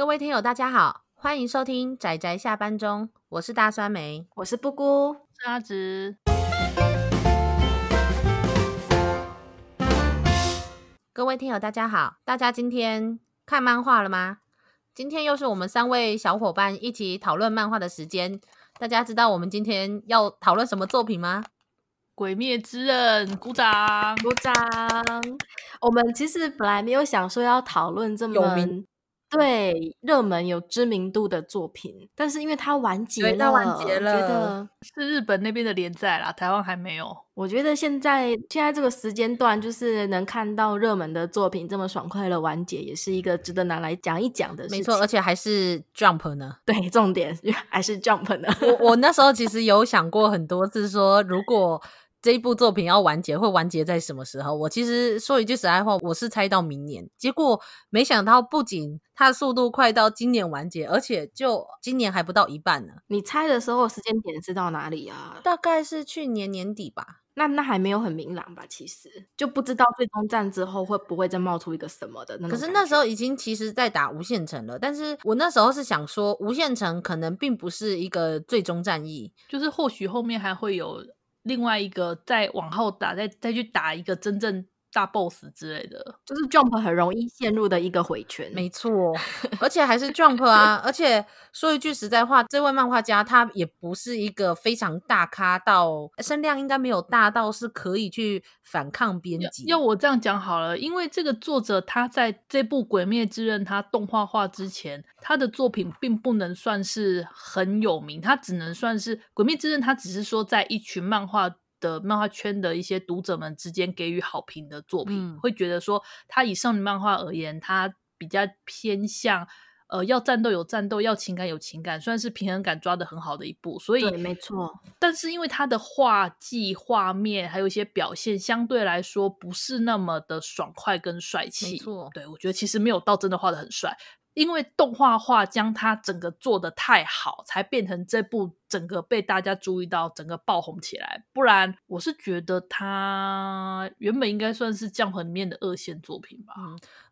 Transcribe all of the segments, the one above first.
各位听友，大家好，欢迎收听仔仔下班中，我是大酸梅，我是布姑，是阿直。各位听友，大家好，大家今天看漫画了吗？今天又是我们三位小伙伴一起讨论漫画的时间，大家知道我们今天要讨论什么作品吗？鬼灭之刃，鼓掌，鼓掌。我们其实本来没有想说要讨论这么有名。对，热门有知名度的作品，但是因为它完结了，它完结了，觉得是日本那边的连载啦，台湾还没有。我觉得现在现在这个时间段，就是能看到热门的作品这么爽快的完结，也是一个值得拿来讲一讲的事情。没错，而且还是 Jump 呢。对，重点还是 Jump 呢。我我那时候其实 有想过很多次，说如果。这一部作品要完结，会完结在什么时候？我其实说一句实在话，我是猜到明年，结果没想到，不仅它的速度快到今年完结，而且就今年还不到一半呢。你猜的时候时间点是到哪里啊？大概是去年年底吧。那那还没有很明朗吧？其实就不知道最终战之后会不会再冒出一个什么的那。可是那时候已经其实在打无限城了，但是我那时候是想说，无限城可能并不是一个最终战役，就是或许后面还会有。另外一个再往后打，再再去打一个真正大 boss 之类的，就是 Jump 很容易陷入的一个回圈。没错，而且还是 Jump 啊！而且说一句实在话，这位漫画家他也不是一个非常大咖到声量应该没有大到是可以去反抗编辑。要我这样讲好了，因为这个作者他在这部《鬼灭之刃》他动画化之前，他的作品并不能算是很有名，他只能算是《鬼灭之刃》，他只是说在一群漫画。的漫画圈的一些读者们之间给予好评的作品，嗯、会觉得说他以少女漫画而言，他比较偏向呃要战斗有战斗，要情感有情感，算是平衡感抓的很好的一部。所以没错，但是因为他的画技、画面还有一些表现，相对来说不是那么的爽快跟帅气。没错，对，我觉得其实没有到真的画的很帅。因为动画化将它整个做得太好，才变成这部整个被大家注意到，整个爆红起来。不然，我是觉得它原本应该算是 Jump 里面的二线作品吧。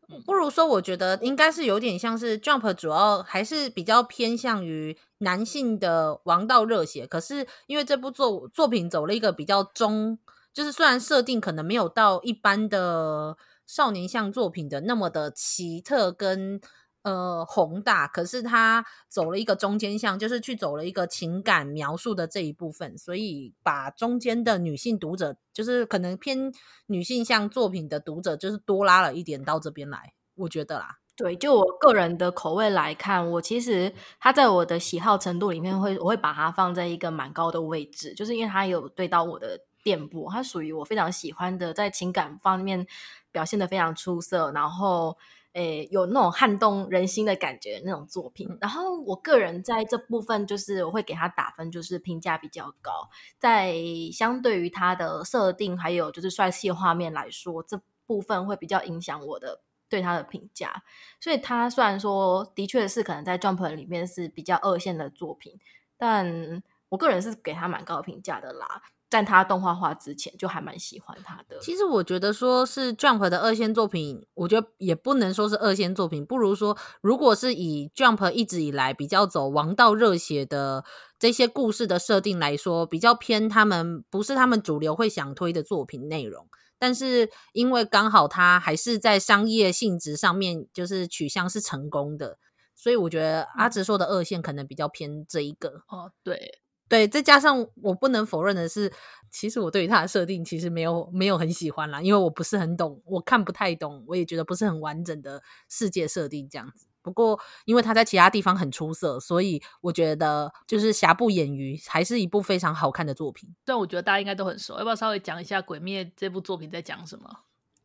嗯，不如说，我觉得应该是有点像是 Jump，主要还是比较偏向于男性的王道热血。可是因为这部作作品走了一个比较中，就是虽然设定可能没有到一般的少年向作品的那么的奇特跟。呃，宏大，可是他走了一个中间向，就是去走了一个情感描述的这一部分，所以把中间的女性读者，就是可能偏女性向作品的读者，就是多拉了一点到这边来，我觉得啦。对，就我个人的口味来看，我其实他在我的喜好程度里面会，我会把它放在一个蛮高的位置，就是因为他有对到我的电波，它属于我非常喜欢的，在情感方面表现得非常出色，然后。诶，有那种撼动人心的感觉的那种作品，然后我个人在这部分就是我会给他打分，就是评价比较高，在相对于他的设定还有就是帅气画面来说，这部分会比较影响我的对他的评价。所以他虽然说的确是可能在 Jump 里面是比较二线的作品，但我个人是给他蛮高评价的啦。在他动画化之前，就还蛮喜欢他的。其实我觉得说是 Jump 的二线作品，我觉得也不能说是二线作品，不如说，如果是以 Jump 一直以来比较走王道热血的这些故事的设定来说，比较偏他们不是他们主流会想推的作品内容。但是因为刚好他还是在商业性质上面，就是取向是成功的，所以我觉得阿直说的二线可能比较偏这一个。哦，对。对，再加上我不能否认的是，其实我对于他的设定其实没有没有很喜欢啦，因为我不是很懂，我看不太懂，我也觉得不是很完整的世界设定这样子。不过，因为他在其他地方很出色，所以我觉得就是瑕不掩瑜，还是一部非常好看的作品。但我觉得大家应该都很熟，要不要稍微讲一下《鬼灭》这部作品在讲什么？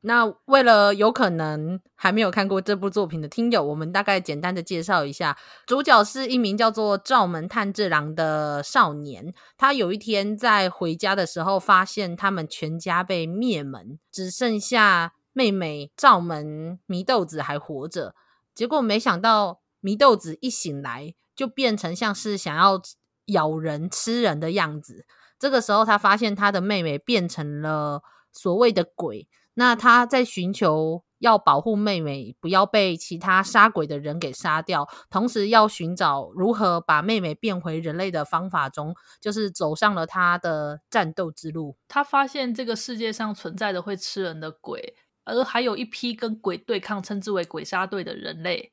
那为了有可能还没有看过这部作品的听友，我们大概简单的介绍一下，主角是一名叫做灶门炭治郎的少年。他有一天在回家的时候，发现他们全家被灭门，只剩下妹妹灶门祢豆子还活着。结果没想到祢豆子一醒来，就变成像是想要咬人吃人的样子。这个时候，他发现他的妹妹变成了所谓的鬼。那他在寻求要保护妹妹不要被其他杀鬼的人给杀掉，同时要寻找如何把妹妹变回人类的方法中，就是走上了他的战斗之路。他发现这个世界上存在的会吃人的鬼，而还有一批跟鬼对抗，称之为鬼杀队的人类。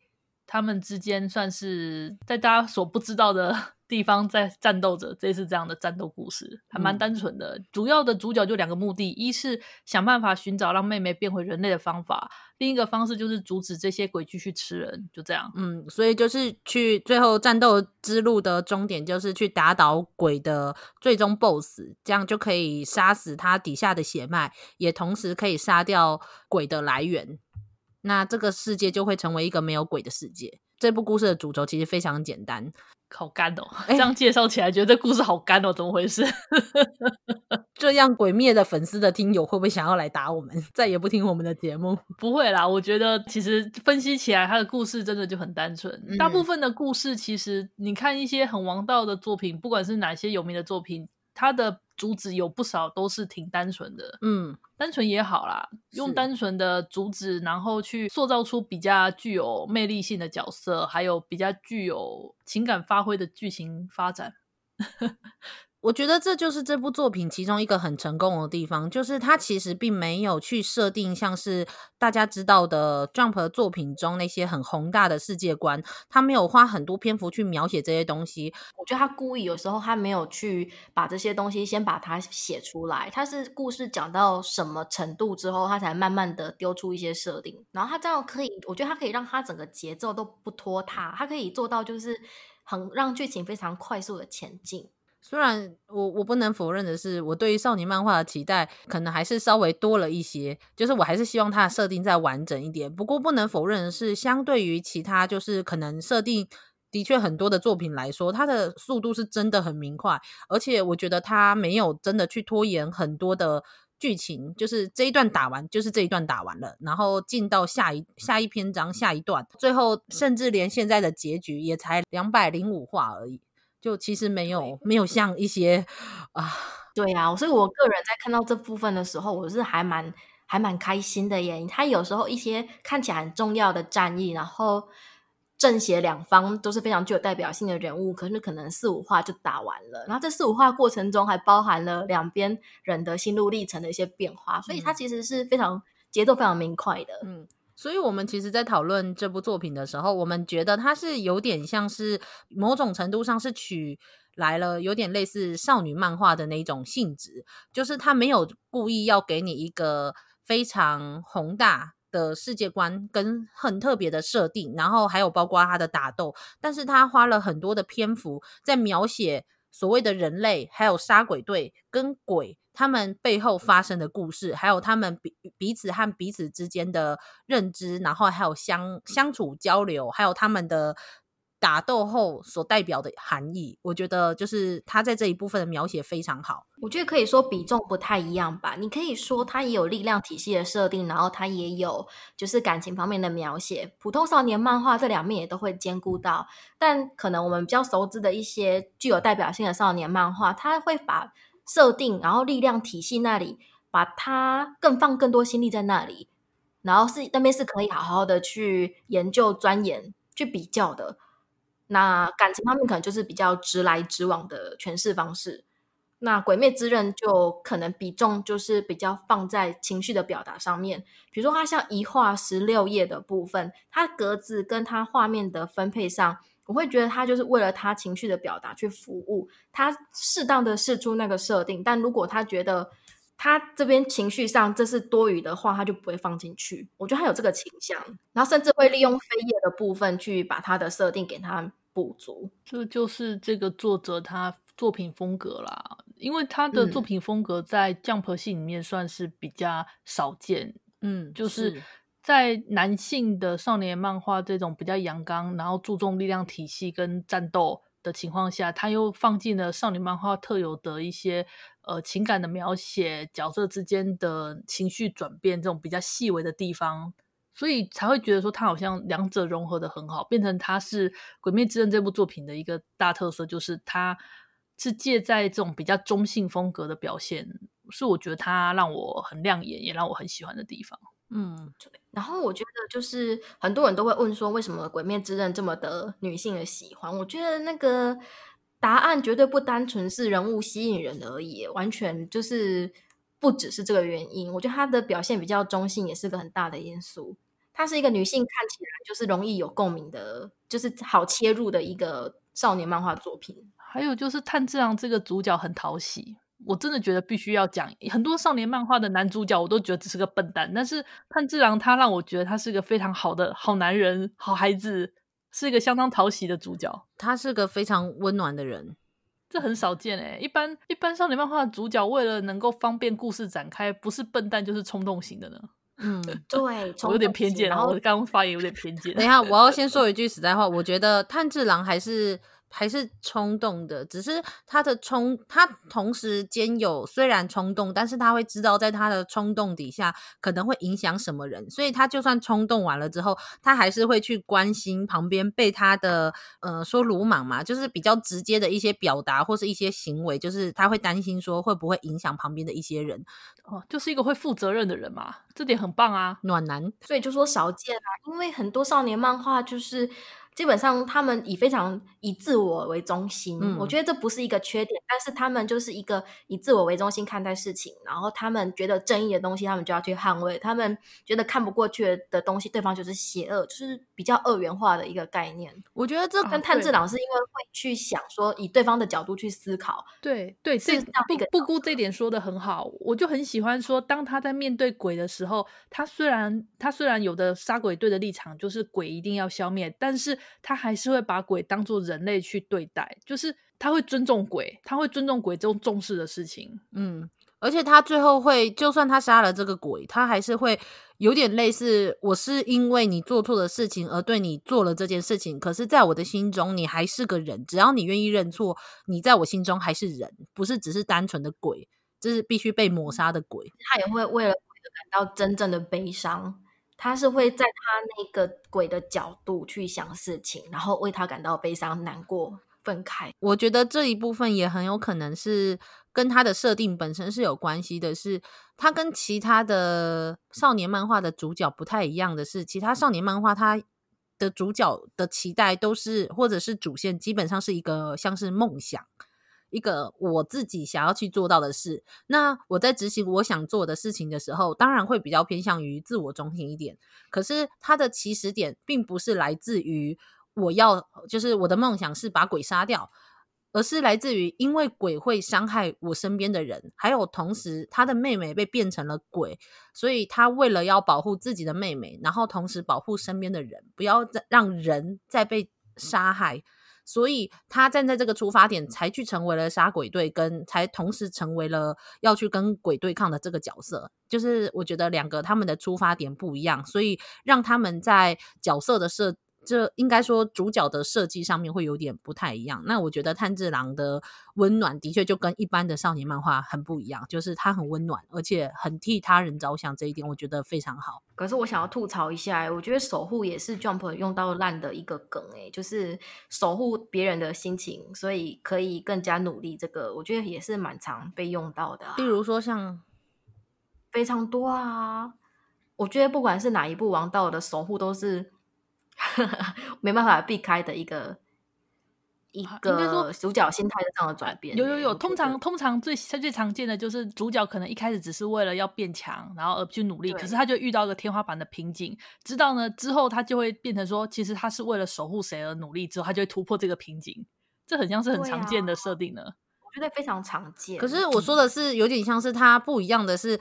他们之间算是在大家所不知道的 地方在战斗着，这是这样的战斗故事，还蛮单纯的。嗯。主要的主角就两个目的：一是想办法寻找让妹妹变回人类的方法；另一个方式就是阻止这些鬼继续吃人。就这样，嗯，所以就是去最后战斗之路的终点，就是去打倒鬼的最终 BOSS，这样就可以杀死他底下的血脉，也同时可以杀掉鬼的来源。那这个世界就会成为一个没有鬼的世界。这部故事的主轴其实非常简单，好干哦！这样介绍起来，觉得这故事好干哦，怎么回事？这样鬼灭的粉丝的听友会不会想要来打我们，再也不听我们的节目？不会啦，我觉得其实分析起来，他的故事真的就很单纯。嗯。大部分的故事，其实你看一些很王道的作品，不管是哪些有名的作品，它的。主旨有不少都是挺单纯的，嗯，单纯也好啦，用单纯的主旨，然后去塑造出比较具有魅力性的角色，还有比较具有情感发挥的剧情发展。我觉得这就是这部作品其中一个很成功的地方，就是它其实并没有去设定像是大家知道的 Jump 作品中那些很宏大的世界观，他没有花很多篇幅去描写这些东西。我觉得他故意有时候他没有去把这些东西先把它写出来，他是故事讲到什么程度之后，他才慢慢的丢出一些设定，然后他这样可以，我觉得他可以让他整个节奏都不拖沓，他可以做到就是很让剧情非常快速的前进。虽然我我不能否认的是，我对于少年漫画的期待可能还是稍微多了一些，就是我还是希望它的设定再完整一点。不过不能否认的是，相对于其他就是可能设定的确很多的作品来说，它的速度是真的很明快，而且我觉得它没有真的去拖延很多的剧情，就是这一段打完就是这一段打完了，然后进到下一下一篇章下一段，最后甚至连现在的结局也才两百零五话而已。就其实没有没有像一些啊，对呀、啊，所以我个人在看到这部分的时候，我是还蛮还蛮开心的耶。他有时候一些看起来很重要的战役，然后正邪两方都是非常具有代表性的人物，可是可能四五话就打完了。然后这四五话过程中还包含了两边人的心路历程的一些变化，所以它其实是非常节奏非常明快的，嗯。所以，我们其实，在讨论这部作品的时候，我们觉得它是有点像是某种程度上是取来了有点类似少女漫画的那种性质，就是它没有故意要给你一个非常宏大的世界观跟很特别的设定，然后还有包括它的打斗，但是它花了很多的篇幅在描写所谓的人类，还有杀鬼队跟鬼。他们背后发生的故事，还有他们彼彼此和彼此之间的认知，然后还有相相处交流，还有他们的打斗后所代表的含义，我觉得就是他在这一部分的描写非常好。我觉得可以说比重不太一样吧。你可以说他也有力量体系的设定，然后他也有就是感情方面的描写。普通少年漫画这两面也都会兼顾到，但可能我们比较熟知的一些具有代表性的少年漫画，他会把。设定，然后力量体系那里，把它更放更多心力在那里，然后是那边是可以好好的去研究、钻研、去比较的。那感情方面可能就是比较直来直往的诠释方式。那《鬼灭之刃》就可能比重就是比较放在情绪的表达上面，比如说它像一画十六页的部分，它格子跟它画面的分配上。我会觉得他就是为了他情绪的表达去服务，他适当的试出那个设定，但如果他觉得他这边情绪上这是多余的话，他就不会放进去。我觉得他有这个倾向，然后甚至会利用扉页的部分去把他的设定给他补足。这就是这个作者他作品风格啦，因为他的作品风格在 Jump 系里面算是比较少见，嗯，就是。是在男性的少年漫画这种比较阳刚，然后注重力量体系跟战斗的情况下，他又放进了少年漫画特有的一些呃情感的描写，角色之间的情绪转变这种比较细微的地方，所以才会觉得说他好像两者融合的很好，变成他是《鬼灭之刃》这部作品的一个大特色，就是他是借在这种比较中性风格的表现，是我觉得他让我很亮眼，也让我很喜欢的地方。嗯。然后我觉得就是很多人都会问说，为什么《鬼灭之刃》这么的女性的喜欢？我觉得那个答案绝对不单纯是人物吸引人而已，完全就是不只是这个原因。我觉得她的表现比较中性，也是个很大的因素。她是一个女性，看起来就是容易有共鸣的，就是好切入的一个少年漫画作品。还有就是炭治郎这个主角很讨喜。我真的觉得必须要讲很多少年漫画的男主角，我都觉得只是个笨蛋。但是炭治郎他让我觉得他是个非常好的好男人、好孩子，是一个相当讨喜的主角。他是个非常温暖的人，这很少见诶。一般一般少年漫画的主角为了能够方便故事展开，不是笨蛋就是冲动型的呢。嗯，对，我有点偏见，然后我刚刚发言有点偏见。等一下，我要先说一句实在话，我觉得炭治郎还是。还是冲动的，只是他的冲，他同时间有虽然冲动，但是他会知道在他的冲动底下可能会影响什么人，所以他就算冲动完了之后，他还是会去关心旁边被他的呃说鲁莽嘛，就是比较直接的一些表达或是一些行为，就是他会担心说会不会影响旁边的一些人，哦，就是一个会负责任的人嘛，这点很棒啊，暖男，所以就说少见啊，因为很多少年漫画就是。基本上，他们以非常以自我为中心，嗯，我觉得这不是一个缺点，但是他们就是一个以自我为中心看待事情，然后他们觉得正义的东西，他们就要去捍卫；他们觉得看不过去的东西，对方就是邪恶，就是比较二元化的一个概念。我觉得这跟炭治郎是因为会去想说，以对方的角度去思考。对对，这不不顾这点说的很好，我就很喜欢说，当他在面对鬼的时候，他虽然他虽然有的杀鬼队的立场就是鬼一定要消灭，但是。他还是会把鬼当做人类去对待，就是他会尊重鬼，他会尊重鬼这种重视的事情。嗯，而且他最后会，就算他杀了这个鬼，他还是会有点类似，我是因为你做错的事情而对你做了这件事情，可是在我的心中你还是个人，只要你愿意认错，你在我心中还是人，不是只是单纯的鬼，这是必须被抹杀的鬼。他也会为了鬼感到真正的悲伤。他是会在他那个鬼的角度去想事情，然后为他感到悲伤、难过、愤慨。我觉得这一部分也很有可能是跟他的设定本身是有关系的，是他跟其他的少年漫画的主角不太一样的是，其他少年漫画他的主角的期待都是或者是主线基本上是一个像是梦想。一个我自己想要去做到的事，那我在执行我想做的事情的时候，当然会比较偏向于自我中心一点。可是它的起始点并不是来自于我要，就是我的梦想是把鬼杀掉，而是来自于因为鬼会伤害我身边的人，还有同时他的妹妹被变成了鬼，所以他为了要保护自己的妹妹，然后同时保护身边的人，不要再让人再被杀害。所以他站在这个出发点，才去成为了杀鬼队，跟才同时成为了要去跟鬼对抗的这个角色。就是我觉得两个他们的出发点不一样，所以让他们在角色的设。这应该说主角的设计上面会有点不太一样。那我觉得炭治郎的温暖的确就跟一般的少年漫画很不一样，就是他很温暖，而且很替他人着想，这一点我觉得非常好。可是我想要吐槽一下，我觉得守护也是 Jump 用到烂的一个梗，诶，就是守护别人的心情，所以可以更加努力。这个我觉得也是蛮常被用到的啊。例如说像非常多啊，我觉得不管是哪一部王道的守护都是。没办法避开的一个一个主角心态上的转变。有有有，通常通常最最常见的就是主角可能一开始只是为了要变强，然后而去努力，可是他就遇到一个天花板的瓶颈。知道呢之后，他就会变成说，其实他是为了守护谁而努力，之后他就会突破这个瓶颈。这很像是很常见的设定呢。我觉得非常常见。可是我说的是有点像是他不一样的是。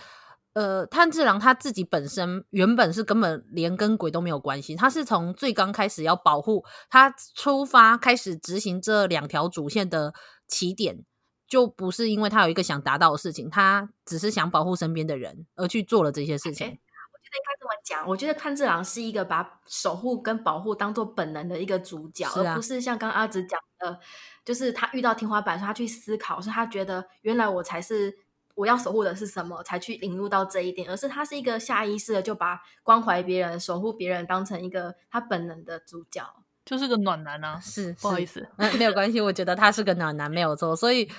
呃，炭治郎他自己本身原本是根本连跟鬼都没有关系，他是从最刚开始要保护他出发开始执行这两条主线的起点，就不是因为他有一个想达到的事情，他只是想保护身边的人而去做了这些事情。Okay. 我觉得应该这么讲，我觉得炭治郎是一个把守护跟保护当做本能的一个主角，啊、而不是像刚刚阿紫讲的，就是他遇到天花板，他去思考，是他觉得原来我才是。我要守护的是什么，才去领悟到这一点，而是他是一个下意识的就把关怀别人、守护别人当成一个他本能的主角，就是个暖男啊。是，不好意思，嗯，没有关系，我觉得他是个暖男，没有错。所以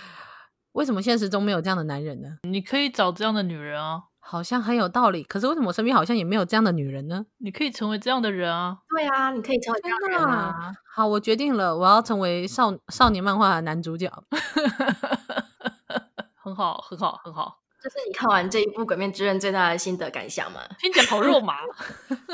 为什么现实中没有这样的男人呢？你可以找这样的女人啊。好像很有道理。可是为什么我身边好像也没有这样的女人呢？你可以成为这样的人啊！对啊，你可以成为这样的人啊！好，我决定了，我要成为少少年漫画的男主角。很好，很好，很好。这是你看完这一部《鬼面之刃》最大的心得感想吗？听起来好肉麻。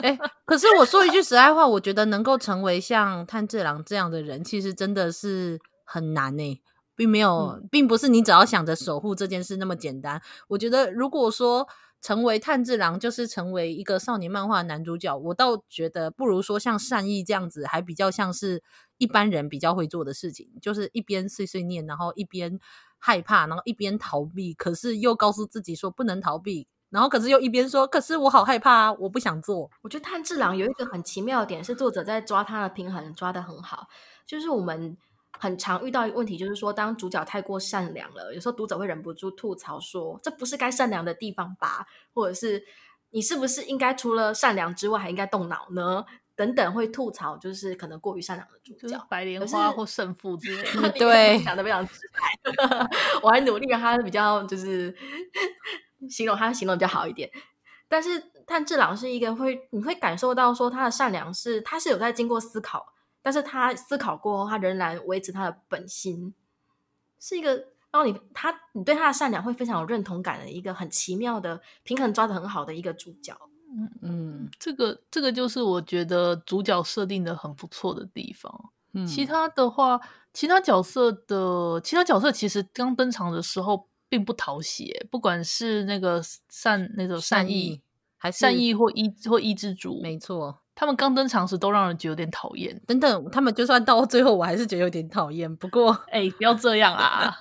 哎、欸，可是我说一句实在话，我觉得能够成为像炭治郎这样的人，其实真的是很难呢、欸，并没有，并不是你只要想着守护这件事那么简单。我觉得，如果说成为炭治郎就是成为一个少年漫画男主角，我倒觉得不如说像善意这样子，还比较像是一般人比较会做的事情，就是一边碎碎念，然后一边。害怕，然后一边逃避，可是又告诉自己说不能逃避，然后可是又一边说，可是我好害怕啊，我不想做。我觉得炭治郎有一个很奇妙的点，是作者在抓他的平衡抓得很好。就是我们很常遇到一个问题，就是说当主角太过善良了，有时候读者会忍不住吐槽说，这不是该善良的地方吧？或者是你是不是应该除了善良之外，还应该动脑呢？等等会吐槽，就是可能过于善良的主角，就是、白莲花或胜负之类的。对，讲的非常直白。我还努力让他比较，就是 形容他形容比较好一点。但是炭治郎是一个会，你会感受到说他的善良是，他是有在经过思考，但是他思考过后，他仍然维持他的本心，是一个然后你他你对他的善良会非常有认同感的一个很奇妙的平衡抓的很好的一个主角。嗯，这个这个就是我觉得主角设定的很不错的地方。嗯，其他的话，其他角色的其他角色其实刚登场的时候并不讨喜，不管是那个善那种善意，还是善意或伊或伊之主，没错，他们刚登场时都让人觉得有点讨厌。等等，他们就算到最后，我还是觉得有点讨厌。不过，哎，不要这样啊！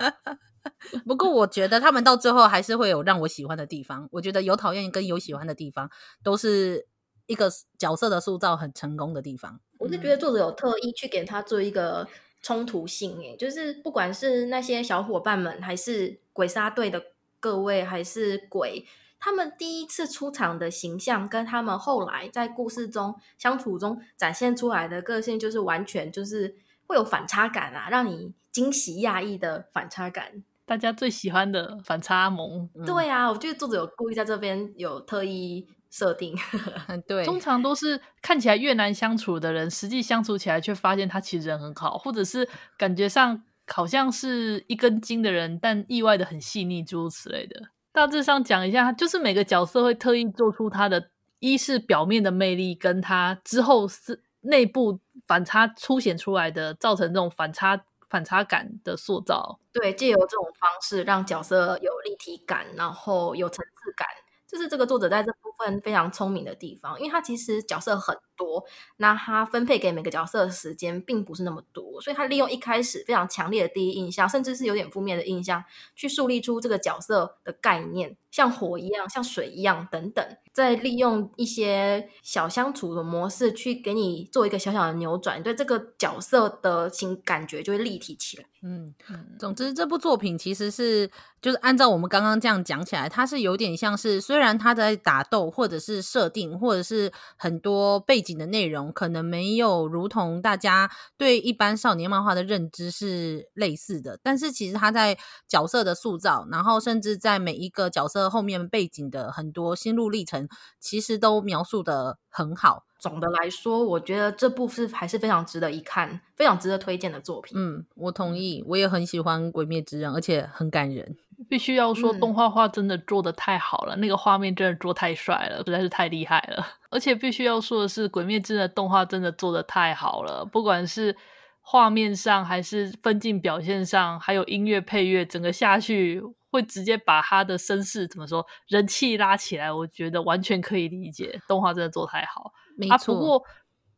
不过我觉得他们到最后还是会有让我喜欢的地方。我觉得有讨厌跟有喜欢的地方，都是一个角色的塑造很成功的地方。我是觉得作者有特意去给他做一个冲突性，诶，就是不管是那些小伙伴们，还是鬼杀队的各位，还是鬼，他们第一次出场的形象，跟他们后来在故事中相处中展现出来的个性，就是完全就是会有反差感啊，让你惊喜讶异的反差感。大家最喜欢的反差萌，嗯、对啊，我觉得作者有故意在这边有特意设定，对，通常都是看起来越难相处的人，实际相处起来却发现他其实人很好，或者是感觉上好像是一根筋的人，但意外的很细腻，诸如此类的。大致上讲一下，就是每个角色会特意做出他的，一是表面的魅力，跟他之后是内部反差凸显出来的，造成这种反差。反差感的塑造，对，借由这种方式让角色有立体感，然后有层次感，这是这个作者在这部分非常聪明的地方，因为他其实角色很多，那他分配给每个角色的时间并不是那么多，所以他利用一开始非常强烈的第一印象，甚至是有点负面的印象，去树立出这个角色的概念，像火一样，像水一样等等。再利用一些小相处的模式去给你做一个小小的扭转，对这个角色的情感觉就会立体起来。嗯，总之这部作品其实是就是按照我们刚刚这样讲起来，它是有点像是虽然它在打斗或者是设定或者是很多背景的内容可能没有如同大家对一般少年漫画的认知是类似的，但是其实它在角色的塑造，然后甚至在每一个角色后面背景的很多心路历程。其实都描述的很好。总的来说，我觉得这部是还是非常值得一看、非常值得推荐的作品。嗯，我同意，我也很喜欢《鬼灭之刃》，而且很感人。必须要说，动画画真的做的太好了，嗯、那个画面真的做太帅了，实在是太厉害了。而且必须要说的是，《鬼灭之刃》的动画真的做的太好了，不管是画面上，还是分镜表现上，还有音乐配乐，整个下去。会直接把他的身世怎么说人气拉起来，我觉得完全可以理解。动画真的做太好，没错。啊，不过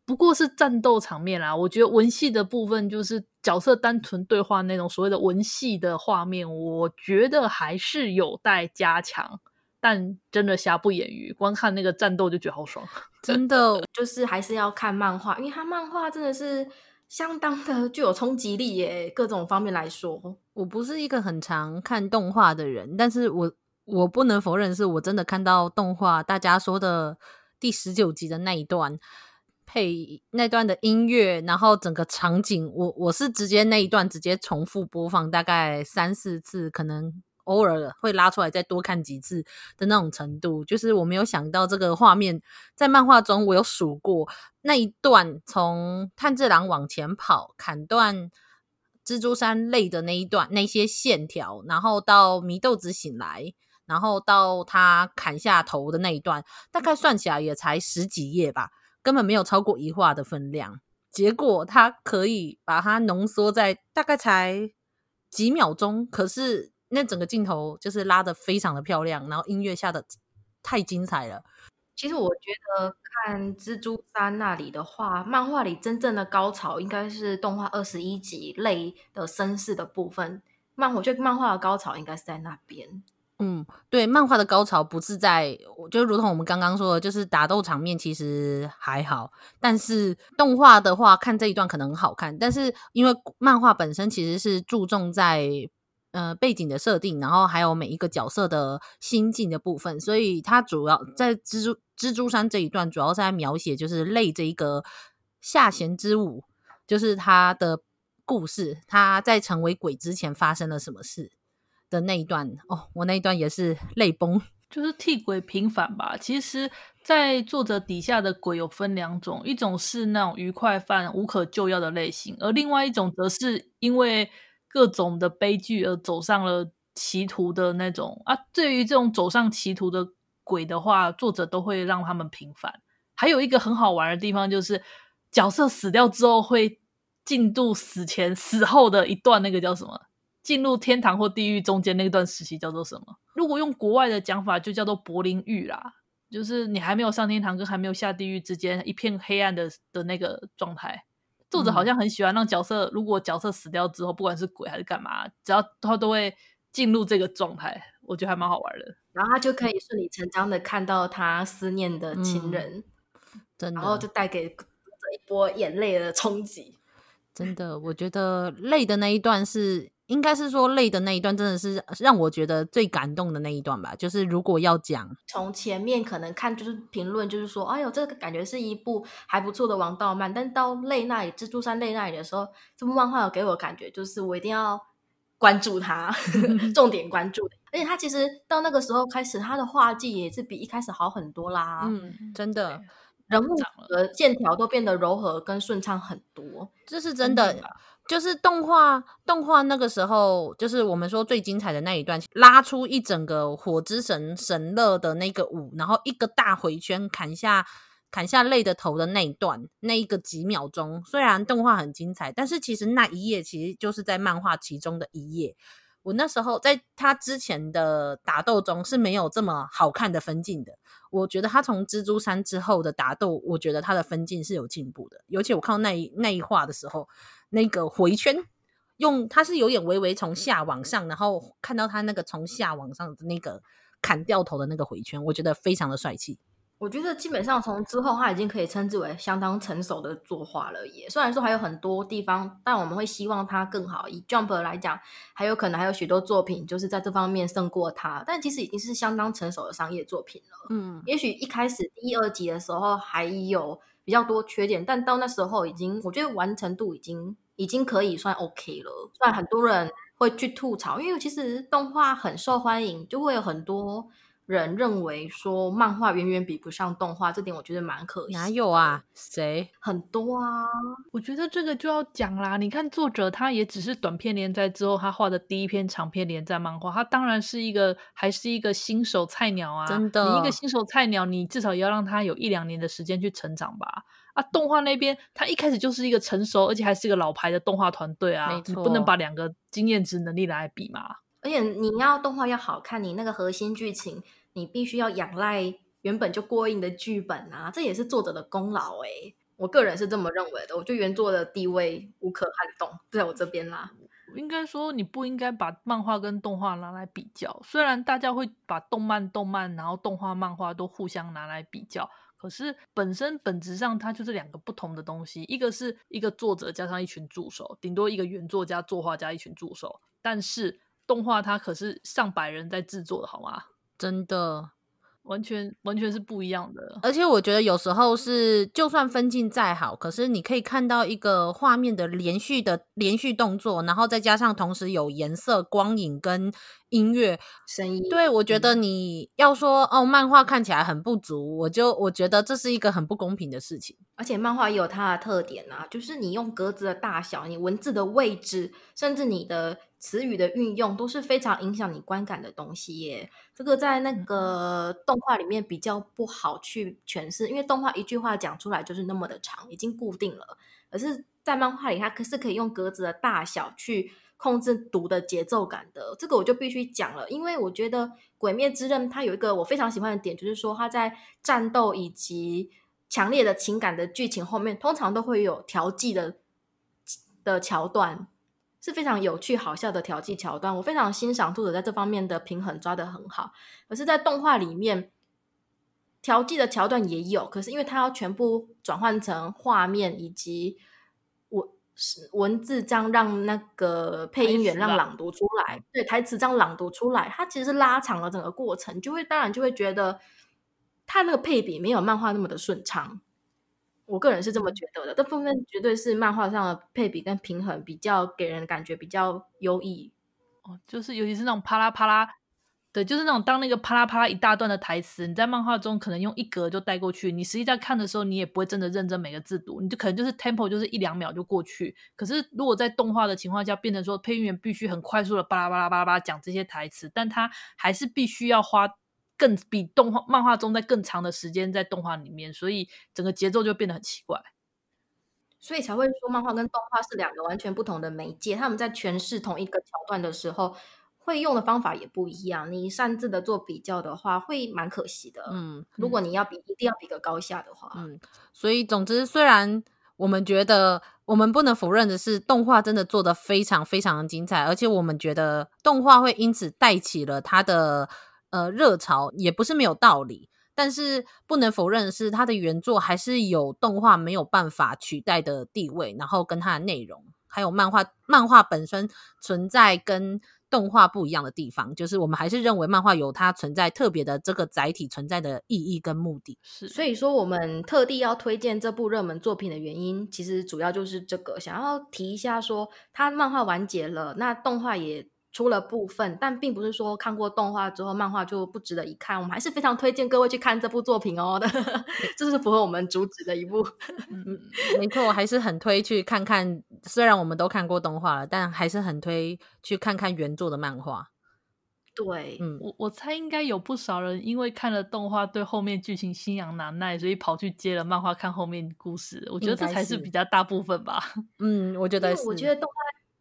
不过是战斗场面啦，我觉得文戏的部分就是角色单纯对话那种所谓的文戏的画面，我觉得还是有待加强。但真的瑕不掩瑜，光看那个战斗就觉得好爽，真的就是还是要看漫画，因为他漫画真的是。相当的具有冲击力耶，各种方面来说，我不是一个很常看动画的人，但是我我不能否认，是我真的看到动画，大家说的第十九集的那一段配那段的音乐，然后整个场景，我我是直接那一段直接重复播放大概三四次，可能偶尔会拉出来再多看几次的那种程度。就是我没有想到这个画面在漫画中，我有数过那一段从炭治郎往前跑砍断蜘蛛山泪的那一段那些线条，然后到祢豆子醒来，然后到他砍下头的那一段，大概算起来也才十几页吧，根本没有超过一话的分量。结果他可以把它浓缩在大概才几秒钟，可是那整个镜头就是拉的非常的漂亮，然后音乐下的太精彩了。其实我觉得看蜘蛛山那里的话，漫画里真正的高潮应该是动画二十一集类的绅士的部分。漫我觉得漫画的高潮应该是在那边。嗯，对，漫画的高潮不是在，就如同我们刚刚说的，就是打斗场面其实还好，但是动画的话，看这一段可能很好看，但是因为漫画本身其实是注重在呃背景的设定，然后还有每一个角色的心境的部分，所以它主要在蜘蛛蜘蛛山这一段，主要是在描写就是泪这一个下弦之舞，就是他的故事，他在成为鬼之前发生了什么事。的那一段哦，我那一段也是泪崩，就是替鬼平反吧。其实，在作者底下的鬼有分两种，一种是那种愉快犯、无可救药的类型，而另外一种则是因为各种的悲剧而走上了歧途的那种啊。对于这种走上歧途的鬼的话，作者都会让他们平反。还有一个很好玩的地方，就是角色死掉之后会进入死前、死后的一段，那个叫什么？进入天堂或地狱中间那段时期叫做什么？如果用国外的讲法，就叫做柏林狱啦，就是你还没有上天堂跟还没有下地狱之间一片黑暗的的那个状态。作者好像很喜欢让角色，嗯、如果角色死掉之后，不管是鬼还是干嘛，只要他都会进入这个状态，我觉得还蛮好玩的。然后他就可以顺理成章的看到他思念的亲人，嗯、真的，然后就带给这一波眼泪的冲击。真的，我觉得泪的那一段是。应该是说累的那一段真的是让我觉得最感动的那一段吧。就是如果要讲，从前面可能看就是评论，就是说，哎呦，这个感觉是一部还不错的王道漫。但到累那里，蜘蛛山累那里的时候，这部漫画有给我感觉，就是我一定要关注它，重点关注。而且它其实到那个时候开始，它的画技也是比一开始好很多啦。嗯，真的，人物的线条都变得柔和跟顺畅很多，这是真的。就是动画，动画那个时候，就是我们说最精彩的那一段，拉出一整个火之神神乐的那个舞，然后一个大回圈砍下砍下泪的头的那一段，那一个几秒钟，虽然动画很精彩，但是其实那一页其实就是在漫画其中的一页。我那时候在他之前的打斗中是没有这么好看的分镜的。我觉得他从蜘蛛山之后的打斗，我觉得他的分镜是有进步的，尤其我看到那一那一话的时候。那个回圈，用它是有点微微从下往上，然后看到他那个从下往上的那个砍掉头的那个回圈，我觉得非常的帅气。我觉得基本上从之后，他已经可以称之为相当成熟的作画了。也虽然说还有很多地方，但我们会希望他更好。以 Jump 来讲，还有可能还有许多作品就是在这方面胜过他，但其实已经是相当成熟的商业作品了。嗯，也许一开始第一、二集的时候还有。比较多缺点，但到那时候已经，我觉得完成度已经已经可以算 OK 了。虽然很多人会去吐槽，因为其实动画很受欢迎，就会有很多。人认为说漫画远远比不上动画，这点我觉得蛮可惜。哪有啊？谁？很多啊！我觉得这个就要讲啦。你看作者他也只是短篇连载之后，他画的第一篇长篇连载漫画，他当然是一个还是一个新手菜鸟啊。真的，你一个新手菜鸟，你至少也要让他有一两年的时间去成长吧。啊，动画那边他一开始就是一个成熟，而且还是一个老牌的动画团队啊，没错。你不能把两个经验值能力来比嘛。而且你要动画要好看，你那个核心剧情。你必须要仰赖原本就过硬的剧本啊，这也是作者的功劳哎、我个人是这么认为的，我觉得原作的地位无可撼动，在我这边啦。应该说，你不应该把漫画跟动画拿来比较。虽然大家会把动漫、动漫，然后动画、漫画都互相拿来比较，可是本身本质上它就是两个不同的东西。一个是一个作者加上一群助手，顶多一个原作家作画加一群助手。但是动画它可是上百人在制作的，好吗？真的，完全完全是不一样的。而且我觉得有时候是，就算分镜再好，可是你可以看到一个画面的连续的连续动作，然后再加上同时有颜色、光影跟音乐声音。对，我觉得你要说、嗯、哦，漫画看起来很不足，我就我觉得这是一个很不公平的事情。而且漫画也有它的特点啊，就是你用格子的大小、你文字的位置，甚至你的。词语的运用都是非常影响你观感的东西耶。这个在那个动画里面比较不好去诠释，因为动画一句话讲出来就是那么的长，已经固定了。可是，在漫画里，它可是可以用格子的大小去控制读的节奏感的。这个我就必须讲了，因为我觉得《鬼灭之刃》它有一个我非常喜欢的点，就是说它在战斗以及强烈的情感的剧情后面，通常都会有调剂的的桥段。是非常有趣、好笑的调剂桥段，我非常欣赏作者在这方面的平衡抓得很好。可是，在动画里面，调剂的桥段也有，可是因为它要全部转换成画面以及文文字，这样让那个配音员让朗读出来，对台词这样朗读出来，它其实是拉长了整个过程，就会当然就会觉得它那个配比没有漫画那么的顺畅。我个人是这么觉得的，这部分绝对是漫画上的配比跟平衡比较给人感觉比较优异哦，就是尤其是那种啪啦啪啦，对，就是那种当那个啪啦啪啦一大段的台词，你在漫画中可能用一格就带过去，你实际在看的时候，你也不会真的认真每个字读，你就可能就是 tempo 就是一两秒就过去。可是如果在动画的情况下，变成说配音员必须很快速的巴拉巴拉巴拉巴拉讲这些台词，但他还是必须要花。更比动画漫画中在更长的时间在动画里面，所以整个节奏就变得很奇怪，所以才会说漫画跟动画是两个完全不同的媒介。他们在诠释同一个桥段的时候，会用的方法也不一样。你擅自的做比较的话，会蛮可惜的。嗯，如果你要比，一定要比个高下的话。嗯，所以总之，虽然我们觉得我们不能否认的是，动画真的做得非常非常的精彩，而且我们觉得动画会因此带起了它的。呃，热潮也不是没有道理，但是不能否认的是，它的原作还是有动画没有办法取代的地位。然后跟它的内容，还有漫画，漫画本身存在跟动画不一样的地方，就是我们还是认为漫画有它存在特别的这个载体存在的意义跟目的。是，所以说我们特地要推荐这部热门作品的原因，其实主要就是这个，想要提一下说，它漫画完结了，那动画也。出了部分，但并不是说看过动画之后漫画就不值得一看。我们还是非常推荐各位去看这部作品哦的，这是符合我们主旨的一部。嗯，没错，我还是很推去看看。虽然我们都看过动画了，但还是很推去看看原作的漫画。对，嗯，我我猜应该有不少人因为看了动画对后面剧情心痒难耐，所以跑去接了漫画看后面故事。我觉得这才是比较大部分吧。嗯，我觉得我觉得动画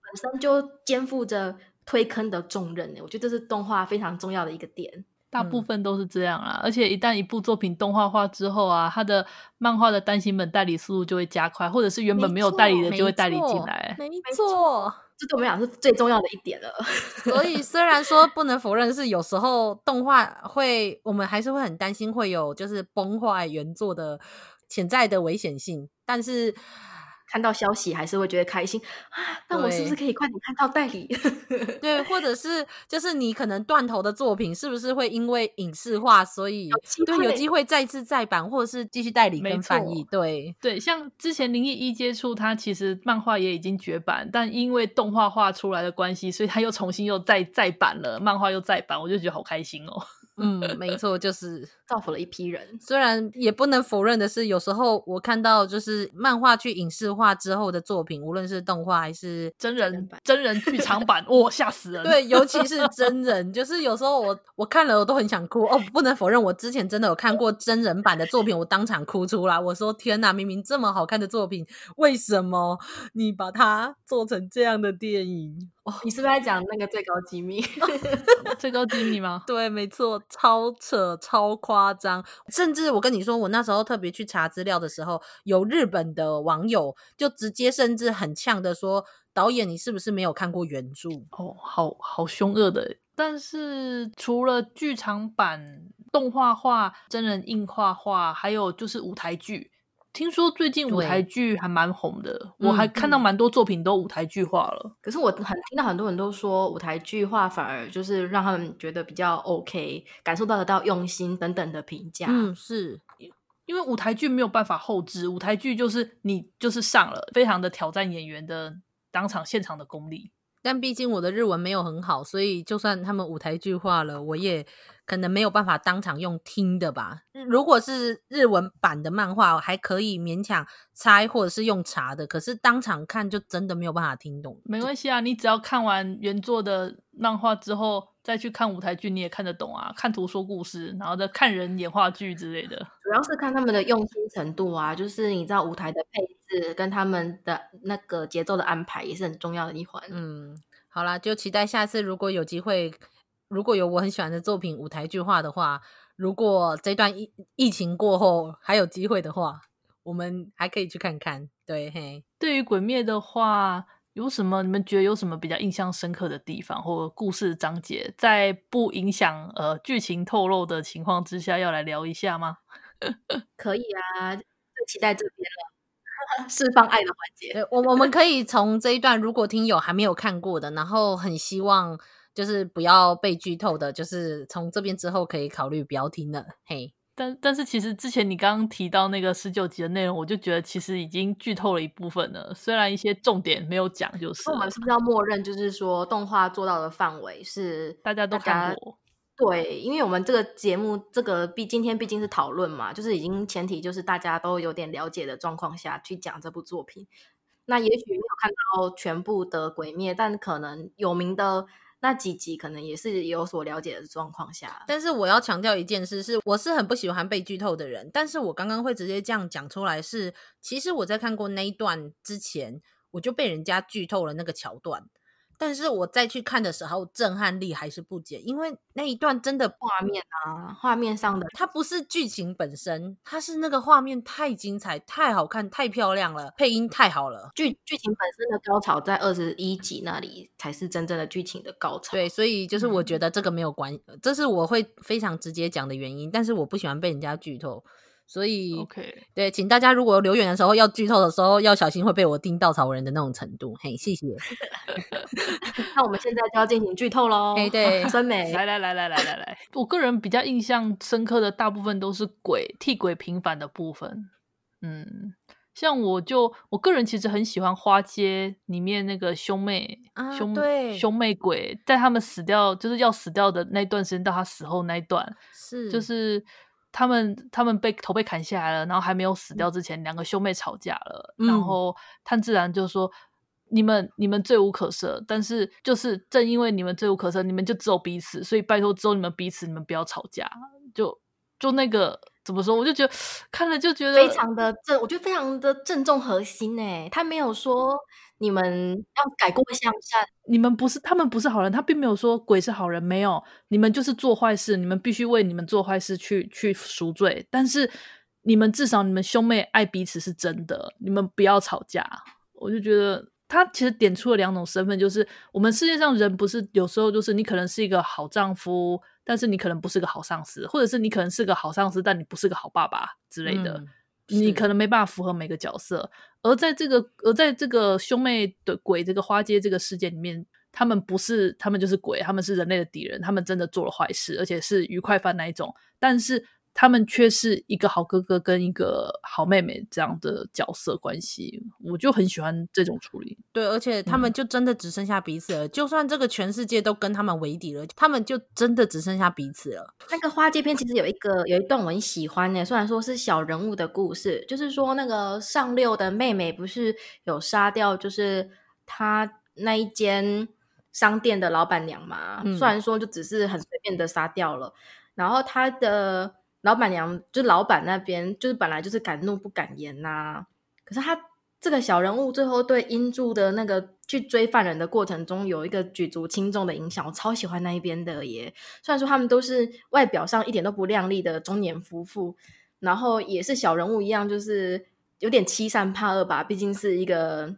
本身就肩负着。推坑的重任呢，我觉得这是动画非常重要的一个点。大部分都是这样啦，嗯、而且一旦一部作品动画化之后啊，它的漫画的单行本代理速度就会加快，或者是原本没有代理的就会代理进来。没错，没错，这对我们俩是最重要的一点了。所以虽然说不能否认是有时候动画会，我们还是会很担心会有就是崩坏原作的潜在的危险性，但是。看到消息还是会觉得开心啊！那我是不是可以快点看到代理？对，或者是就是你可能断头的作品，是不是会因为影视化，所以有对有机会再次再版，或者是继续代理跟翻译？对对，像之前灵异一接触，它其实漫画也已经绝版，但因为动画化出来的关系，所以它又重新又再再版了，漫画又再版，我就觉得好开心哦。嗯，没 错，就是造福了一批人。虽然也不能否认的是，有时候我看到就是漫画去影视化之后的作品，无论是动画还是真人真人剧场版，哇，吓死人！对，尤其 是真人，就是有时候我我看了我都很想哭哦。不能否认，我之前真的有看过真人版的作品，我当场哭出来。我说天哪，明明这么好看的作品，为什么你把它做成这样的电影？哦，你是不是在讲那个最高机密？最高机密吗？对，没错，超扯，超夸张。甚至我跟你说，我那时候特别去查资料的时候，有日本的网友就直接甚至很呛的说：“导演，你是不是没有看过原著？”哦，好好凶恶的。但是除了剧场版、动画化、真人硬画化，还有就是舞台剧。听说最近舞台剧还蛮红的，我还看到蛮多作品都舞台剧化了。可是我很听到很多人都说舞台剧化反而就是让他们觉得比较 OK，感受到得到用心等等的评价。嗯，是因为舞台剧没有办法后置，舞台剧就是你就是上了，非常的挑战演员的当场现场的功力。但毕竟我的日文没有很好，所以就算他们舞台剧化了，我也可能没有办法当场用听的吧。如果是日文版的漫画，还可以勉强猜或者是用查的，可是当场看就真的没有办法听懂。没关系啊，你只要看完原作的漫画之后，再去看舞台剧，你也看得懂啊。看图说故事，然后再看人演话剧之类的。主要是看他们的用心程度啊，就是你知道舞台的配置跟他们的那个节奏的安排也是很重要的一环。嗯，好啦，就期待下次如果有机会，如果有我很喜欢的作品舞台剧化的话，如果这段疫疫情过后还有机会的话，我们还可以去看看。对，嘿，对于《鬼灭》的话。有什么？你们觉得有什么比较印象深刻的地方，或者故事章节，在不影响呃剧情透露的情况之下，要来聊一下吗？可以啊，最期待这边了，释放爱的环节。我我们可以从这一段，如果听友还没有看过的，然后很希望就是不要被剧透的，就是从这边之后可以考虑不要听了。嘿。但但是其实之前你刚刚提到那个十九集的内容，我就觉得其实已经剧透了一部分了。虽然一些重点没有讲，就是我们是不是要默认，就是说动画做到的范围是大家都看过？对，因为我们这个节目这个毕今天毕竟是讨论嘛，就是已经前提就是大家都有点了解的状况下去讲这部作品。那也许没有看到全部的鬼灭，但可能有名的。那几集可能也是有所了解的状况下，但是我要强调一件事是，我是很不喜欢被剧透的人。但是我刚刚会直接这样讲出来是，其实我在看过那一段之前，我就被人家剧透了那个桥段。但是我再去看的时候，震撼力还是不减，因为那一段真的画面啊，画面上的它不是剧情本身，它是那个画面太精彩、太好看、太漂亮了，配音太好了。剧剧情本身的高潮在二十一集那里才是真正的剧情的高潮。对，所以就是我觉得这个没有关，嗯、这是我会非常直接讲的原因。但是我不喜欢被人家剧透。所以，OK，对，请大家如果留言的时候要剧透的时候，要小心会被我盯稻草人的那种程度。嘿，谢谢。那我们现在就要进行剧透喽。哎，对，酸梅，来来来来来来来，我个人比较印象深刻的大部分都是鬼替鬼平反的部分。嗯，像我就我个人其实很喜欢花街里面那个兄妹、啊、兄对兄妹鬼，在他们死掉就是要死掉的那段时间到他死后那一段，是就是。他们他们被头被砍下来了，然后还没有死掉之前，两个兄妹吵架了。嗯、然后炭治郎就说：“你们你们罪无可赦，但是就是正因为你们罪无可赦，你们就只有彼此，所以拜托只有你们彼此，你们不要吵架。”就就那个怎么说？我就觉得看了就觉得非常的正，我觉得非常的正中核心诶。他没有说。你们要改过向善，你们不是，他们不是好人，他并没有说鬼是好人，没有，你们就是做坏事，你们必须为你们做坏事去去赎罪，但是你们至少你们兄妹爱彼此是真的，你们不要吵架。我就觉得他其实点出了两种身份，就是我们世界上人不是有时候就是你可能是一个好丈夫，但是你可能不是个好上司，或者是你可能是个好上司，但你不是个好爸爸之类的。嗯你可能没办法符合每个角色，而在这个而在这个兄妹的鬼这个花街这个世界里面，他们不是，他们就是鬼，他们是人类的敌人，他们真的做了坏事，而且是愉快犯那一种，但是。他们却是一个好哥哥跟一个好妹妹这样的角色关系，我就很喜欢这种处理。对，而且他们就真的只剩下彼此了。嗯、就算这个全世界都跟他们为敌了，他们就真的只剩下彼此了。那个花街篇其实有一个有一段我很喜欢的，虽然说是小人物的故事，就是说那个上六的妹妹不是有杀掉，就是他那一间商店的老板娘嘛？嗯、虽然说就只是很随便的杀掉了，然后他的。老板娘就老板那边，就是本来就是敢怒不敢言呐、可是他这个小人物最后对英柱的那个去追犯人的过程中，有一个举足轻重的影响。我超喜欢那一边的耶。虽然说他们都是外表上一点都不靓丽的中年夫妇，然后也是小人物一样，就是有点欺善怕恶吧。毕竟是一个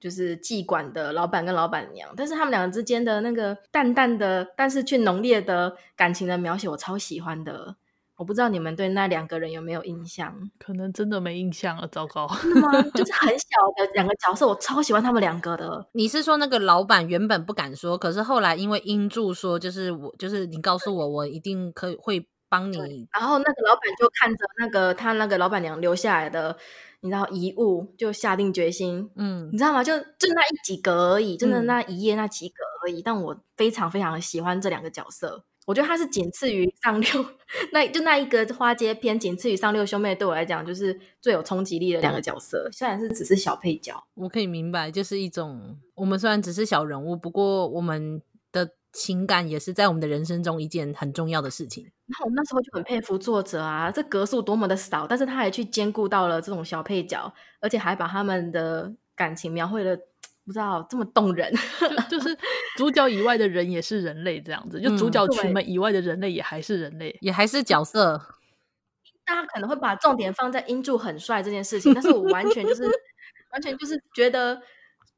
就是妓馆的老板跟老板娘，但是他们两个之间的那个淡淡的，但是却浓烈的感情的描写，我超喜欢的。我不知道你们对那两个人有没有印象？可能真的没印象了，糟糕。就是很小的两个角色，我超喜欢他们两个的。你是说那个老板原本不敢说，可是后来因为英柱说，就是我，就是你告诉我，我一定可以会帮你。然后那个老板就看着那个他那个老板娘留下来的。你知道遗物就下定决心，嗯，你知道吗？就就那一几格而已，真的那一页那几格而已。嗯、但我非常非常喜欢这两个角色，我觉得他是仅次于上六，那就那一个花街篇，仅次于上六兄妹，对我来讲就是最有冲击力的两个角色。虽然是只是小配角，我可以明白，就是一种我们虽然只是小人物，不过我们的。情感也是在我们的人生中一件很重要的事情。然后我那时候就很佩服作者啊，这格数多么的少，但是他还去兼顾到了这种小配角，而且还把他们的感情描绘的 不知道这么动人。就，就是 主角以外的人也是人类这样子，就主角群们以外的人类也还是人类，也还是角色。大家可能会把重点放在英柱很帅这件事情，但是我完全就是 完全就是觉得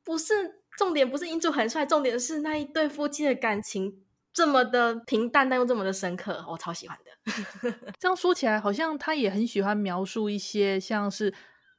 不是。重点不是英柱很帅，重点是那一对夫妻的感情这么的平淡，但又这么的深刻，我超喜欢的。这样说起来，好像他也很喜欢描述一些像是，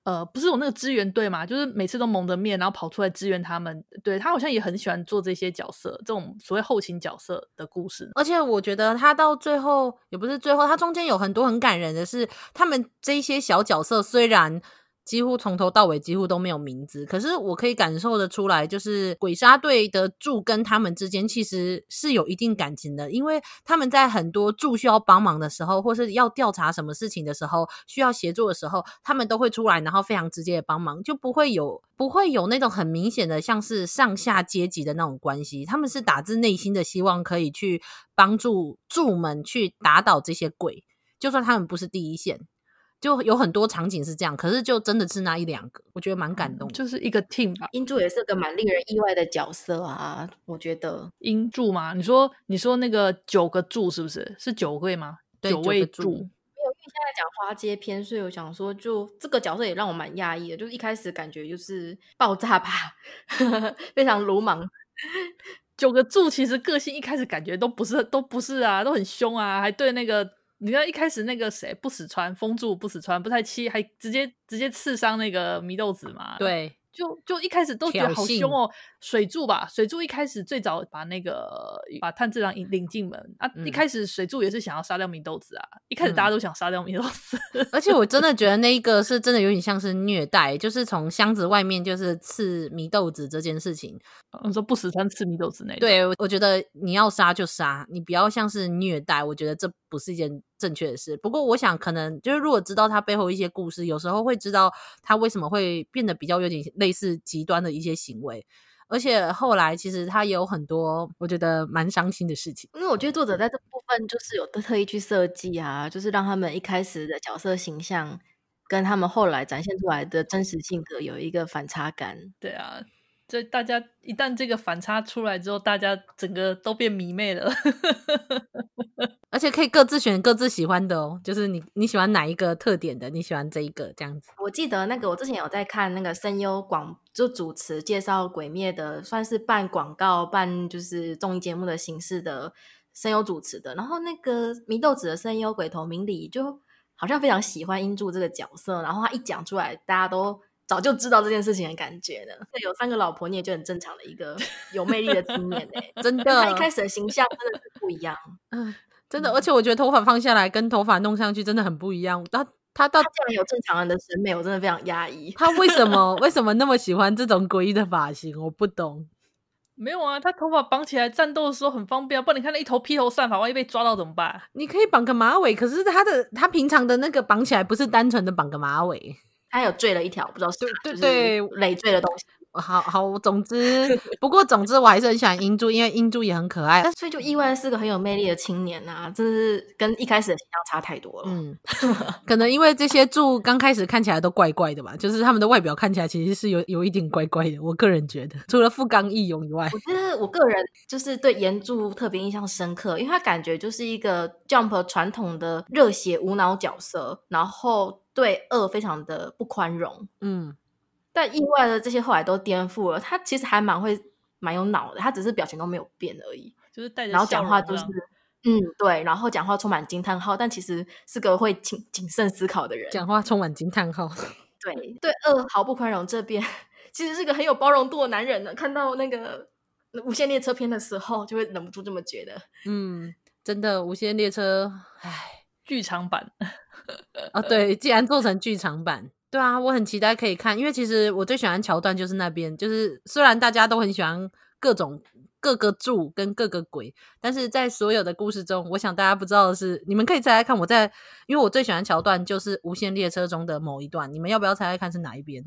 呃，不是有那个支援队嘛，就是每次都蒙着面，然后跑出来支援他们。对，他好像也很喜欢做这些角色，这种所谓后勤角色的故事。而且我觉得他到最后也不是最后，他中间有很多很感人的是，他们这些小角色虽然。几乎从头到尾几乎都没有名字，可是我可以感受得出来，就是鬼杀队的柱跟他们之间其实是有一定感情的，因为他们在很多柱需要帮忙的时候，或是要调查什么事情的时候，需要协助的时候，他们都会出来，然后非常直接的帮忙，就不会有不会有那种很明显的像是上下阶级的那种关系，他们是打自内心的希望可以去帮助柱们去打倒这些鬼，就算他们不是第一线。就有很多场景是这样，可是就真的是那一两个，我觉得蛮感动的。就是一个 team 吧。英柱也是个蛮令人意外的角色啊，我觉得。英柱吗？你说你说那个九个柱是不是？是九位吗？对，九位柱。没有，因为现在讲花街篇，所以我想说，就这个角色也让我蛮压抑的。就一开始感觉就是爆炸吧，非常鲁莽。九个柱其实个性一开始感觉都不是，都不是啊，都很凶啊，还对那个。你知道一开始那个谁不死川封住不死川不太气，还直接直接刺伤那个祢豆子嘛？对。就就一开始都觉得好凶哦，水柱吧，水柱一开始最早把那个把炭治郎引领进门啊，一开始水柱也是想要杀掉祢豆子啊，一开始大家都想杀掉祢豆子，嗯、而且我真的觉得那一个是真的有点像是虐待，就是从箱子外面就是刺祢豆子这件事情，你说不死川刺祢豆子那种，对，我觉得你要杀就杀，你不要像是虐待，我觉得这不是一件正确的事。不过我想可能就是如果知道他背后一些故事，有时候会知道他为什么会变得比较有点类似极端的一些行为，而且后来其实他也有很多我觉得蛮伤心的事情。因为我觉得作者在这部分就是有特意去设计啊，就是让他们一开始的角色形象跟他们后来展现出来的真实性格有一个反差感。对啊，所以大家一旦这个反差出来之后，大家整个都变迷妹了。而且可以各自选各自喜欢的哦，就是你你喜欢哪一个特点的，你喜欢这一个这样子。我记得那个我之前有在看那个声优广就主持介绍《鬼灭》的，算是办广告办就是综艺节目的形式的声优主持的。然后那个祢豆子的声优鬼头明里就好像非常喜欢英柱这个角色，然后他一讲出来，大家都早就知道这件事情的感觉呢。有三个老婆，你也就很正常的一个有魅力的青年哎，真的，他一开始的形象真的是不一样，嗯。真的，而且我觉得头发放下来跟头发弄上去真的很不一样。他他到他竟然有正常人的审美，我真的非常压抑。他为什么为什么那么喜欢这种诡异的发型？我不懂。没有啊，他头发绑起来战斗的时候很方便啊。不然你看那一头披头散发，万一被抓到怎么办？你可以绑个马尾，可是他的他平常的那个绑起来不是单纯的绑个马尾，他有坠了一条，不知道是对对对累赘的东西。好好，总之，不过总之，我还是很喜欢英柱，因为英柱也很可爱。但所以就意外是个很有魅力的青年呐、啊，真是跟一开始的形象差太多了。嗯，可能因为这些柱刚开始看起来都怪怪的吧，就是他们的外表看起来其实是有有一点怪怪的。我个人觉得，除了富冈义勇以外，我觉得我个人就是对岩柱特别印象深刻，因为他感觉就是一个 Jump 传统的热血无脑角色，然后对恶非常的不宽容。嗯。但意外的这些后来都颠覆了，他其实还蛮会蛮有脑的，他只是表情都没有变而已，就是带着，然后讲话就是嗯，对，然后讲话充满惊叹号，但其实是个会谨谨慎思考的人。讲话充满惊叹号，对 对，恶毫不宽容。这边其实是个很有包容度的男人呢。看到那个无限列车篇的时候，就会忍不住这么觉得。嗯，真的无限列车，唉，剧场版啊，对，既然做成剧场版，对啊，我很期待可以看，因为其实我最喜欢桥段就是那边，就是虽然大家都很喜欢各种。各个柱跟各个鬼，但是在所有的故事中，我想大家不知道的是，你们可以猜猜看，我在，因为我最喜欢桥段就是无限列车中的某一段，你们要不要猜猜看是哪一边？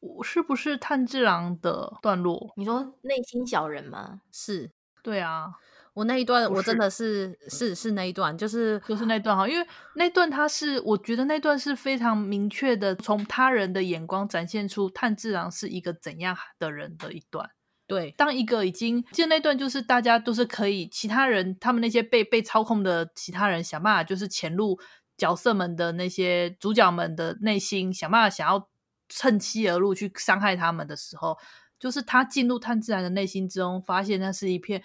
我是不是炭治郎的段落？你说内心小人吗？是，对啊，我那一段我真的是是是，是那一段，就是就是那段哈，因为那段他是我觉得那段是非常明确的，从他人的眼光展现出炭治郎是一个怎样的人的一段。对，当一个已经记得那段，就是大家都是可以，其他人他们那些被被操控的其他人想办法，就是潜入角色们的那些主角们的内心，想办法想要趁机而入去伤害他们的时候，就是他进入炭治郎的内心之中，发现那是一片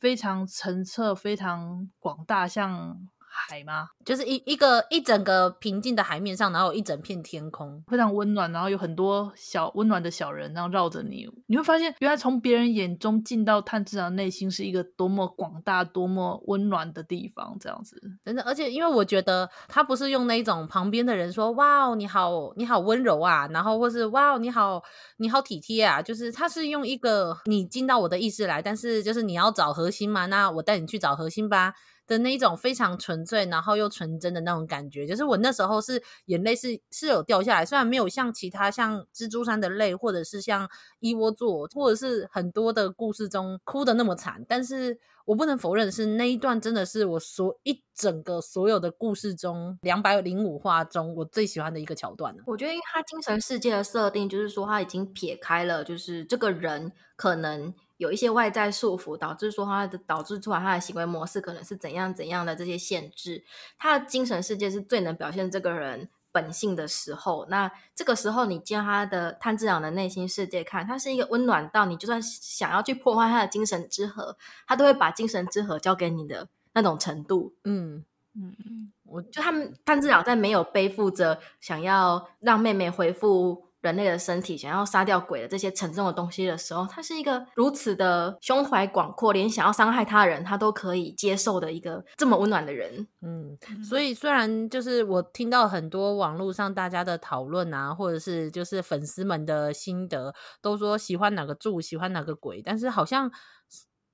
非常澄澈、非常广大，像。海吗？就是一一个一整个平静的海面上，然后有一整片天空，非常温暖，然后有很多小温暖的小人，然后绕着你。你会发现，原来从别人眼中进到炭治郎内心是一个多么广大、多么温暖的地方，这样子。真的，而且因为我觉得他不是用那种旁边的人说“哇哦，你好，你好温柔啊”，然后或是“哇哦，你好，你好体贴啊”，就是他是用一个你进到我的意识来，但是就是你要找核心嘛，那我带你去找核心吧。的那一种非常纯粹，然后又纯真的那种感觉，就是我那时候是眼泪是是有掉下来，虽然没有像其他像蜘蛛山的泪，或者是像一窝座，或者是很多的故事中哭得那么惨，但是我不能否认是那一段真的是我所一整个所有的故事中两百零五话中我最喜欢的一个桥段了。我觉得，他精神世界的设定就是说他已经撇开了，就是这个人可能。有一些外在束缚，导致说他的导致出来他的行为模式可能是怎样怎样的这些限制，他的精神世界是最能表现这个人本性的时候。那这个时候，你进他的炭治郎的内心世界看，他是一个温暖到你就算想要去破坏他的精神之河，他都会把精神之河交给你的那种程度。嗯嗯嗯，我就他们炭治郎在没有背负着想要让妹妹恢复。人类的身体想要杀掉鬼的这些沉重的东西的时候，他是一个如此的胸怀广阔，连想要伤害他人他都可以接受的一个这么温暖的人。嗯，所以虽然就是我听到很多网络上大家的讨论啊，或者是就是粉丝们的心得，都说喜欢哪个柱，喜欢哪个鬼，但是好像。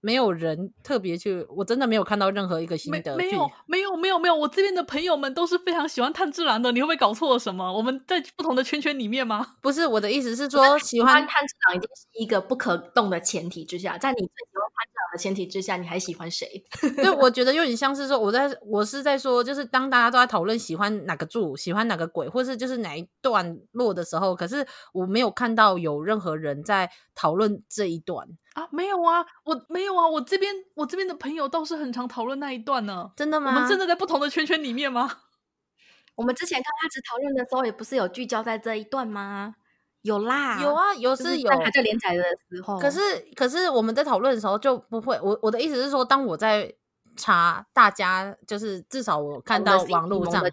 没有人特别去，我真的没有看到任何一个心得。没有，没有，没有，没有。我这边的朋友们都是非常喜欢炭治郎的。你会不会搞错了什么？我们在不同的圈圈里面吗？不是，我的意思是说，喜欢炭治郎已经是一个不可动的前提之下，在你最喜欢炭治郎的前提之下，你还喜欢谁？对，我觉得有点像是说，我在我是在说，就是当大家都在讨论喜欢哪个柱，喜欢哪个鬼，或是就是哪一段落的时候，可是我没有看到有任何人在讨论这一段。啊，没有啊，我没有啊，我这边我这边的朋友倒是很常讨论那一段呢。真的吗？我们真的在不同的圈圈里面吗？我们之前刚开始讨论的时候，也不是有聚焦在这一段吗？有啦，有啊，有是有。还在连载的时候，可是可是我们在讨论的时候就不会。我我的意思是说，当我在。查大家就是至少我看到网络上，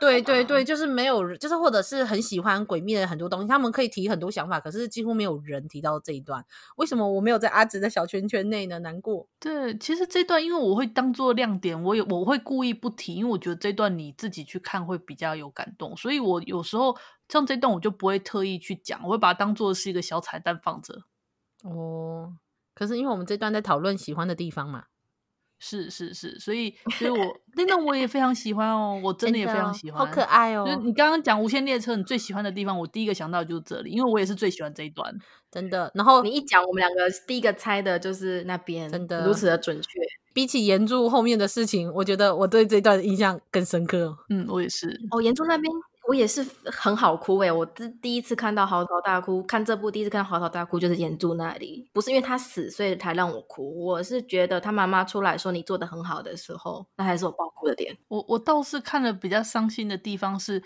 对对对，就是没有，就是或者是很喜欢鬼灭的很多东西，他们可以提很多想法，可是几乎没有人提到这一段。为什么我没有在阿紫的小圈圈内呢？难过。对，其实这段因为我会当做亮点，我有我会故意不提，因为我觉得这段你自己去看会比较有感动，所以我有时候像这段我就不会特意去讲，我会把它当做是一个小彩蛋放着。哦，可是因为我们这段在讨论喜欢的地方嘛。是是是，所以所以我那段我也非常喜欢哦，我真的也非常喜欢，好可爱哦。就是你刚刚讲无限列车，你最喜欢的地方，我第一个想到就是这里，因为我也是最喜欢这一段，真的。然后你一讲，我们两个第一个猜的就是那边，真的如此的准确。比起炎柱后面的事情，我觉得我对这段印象更深刻。嗯，我也是。哦，炎柱那边。我也是很好哭诶、我第第一次看到嚎啕大哭，看这部第一次看到嚎啕大哭就是炎柱那里，不是因为他死所以才让我哭，我是觉得他妈妈出来说你做的很好的时候，那还是我爆哭的点。我我倒是看了比较伤心的地方是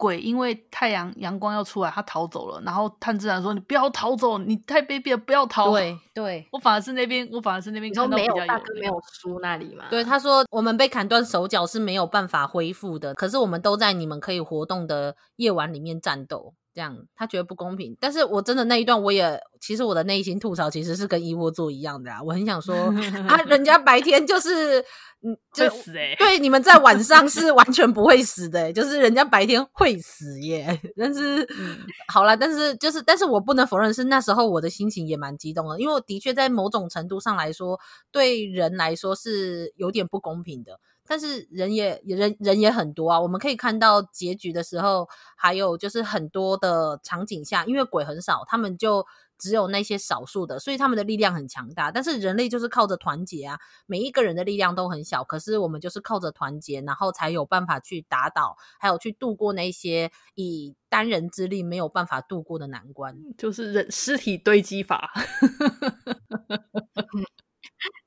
鬼因为太阳阳光要出来，他逃走了。然后炭治郎说：“你不要逃走，你太卑鄙了，不要逃。”对对，我反而是那边，我反而是那边看到比较有，没有大哥没有输那里嘛。对，他说我们被砍断手脚是没有办法恢复的，可是我们都在你们可以活动的夜晚里面战斗。这样他觉得不公平，但是我真的那一段我也其实我的内心吐槽其实是跟一窝座一样的啊，我很想说 啊，人家白天就是嗯就死哎、欸，对，你们在晚上是完全不会死的、欸，就是人家白天会死耶。但是、嗯、好了，但是就是但是我不能否认是那时候我的心情也蛮激动的，因为我的确在某种程度上来说，对人来说是有点不公平的。但是人也人人也很多啊，我们可以看到结局的时候，还有就是很多的场景下，因为鬼很少，他们就只有那些少数的，所以他们的力量很强大。但是人类就是靠着团结啊，每一个人的力量都很小，可是我们就是靠着团结，然后才有办法去打倒，还有去度过那些以单人之力没有办法度过的难关，就是人尸体堆积法。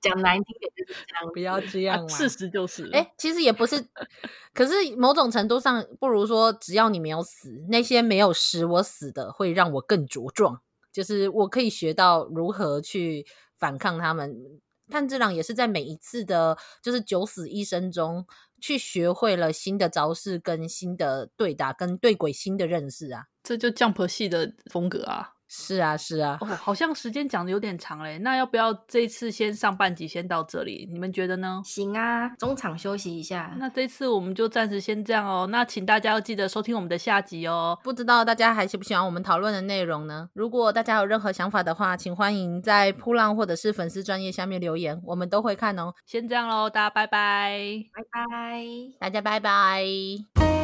讲难听点就是这样，不要这样啊。事实就是，哎、欸，其实也不是，可是某种程度上，不如说，只要你没有死，那些没有使我死的，会让我更茁壮。就是我可以学到如何去反抗他们。炭治郎也是在每一次的，就是九死一生中，去学会了新的招式、跟新的对打、跟对鬼新的认识啊。这就 Jump 系的风格啊。是啊，是啊，哦，好像时间讲的有点长嘞，那要不要这一次先上半集先到这里？你们觉得呢？行啊，中场休息一下。那这次我们就暂时先这样哦。那请大家要记得收听我们的下集哦。不知道大家还喜不喜欢我们讨论的内容呢？如果大家有任何想法的话，请欢迎在扑浪或者是粉丝专业下面留言，我们都会看哦。先这样喽，大家拜拜，拜拜，大家拜拜。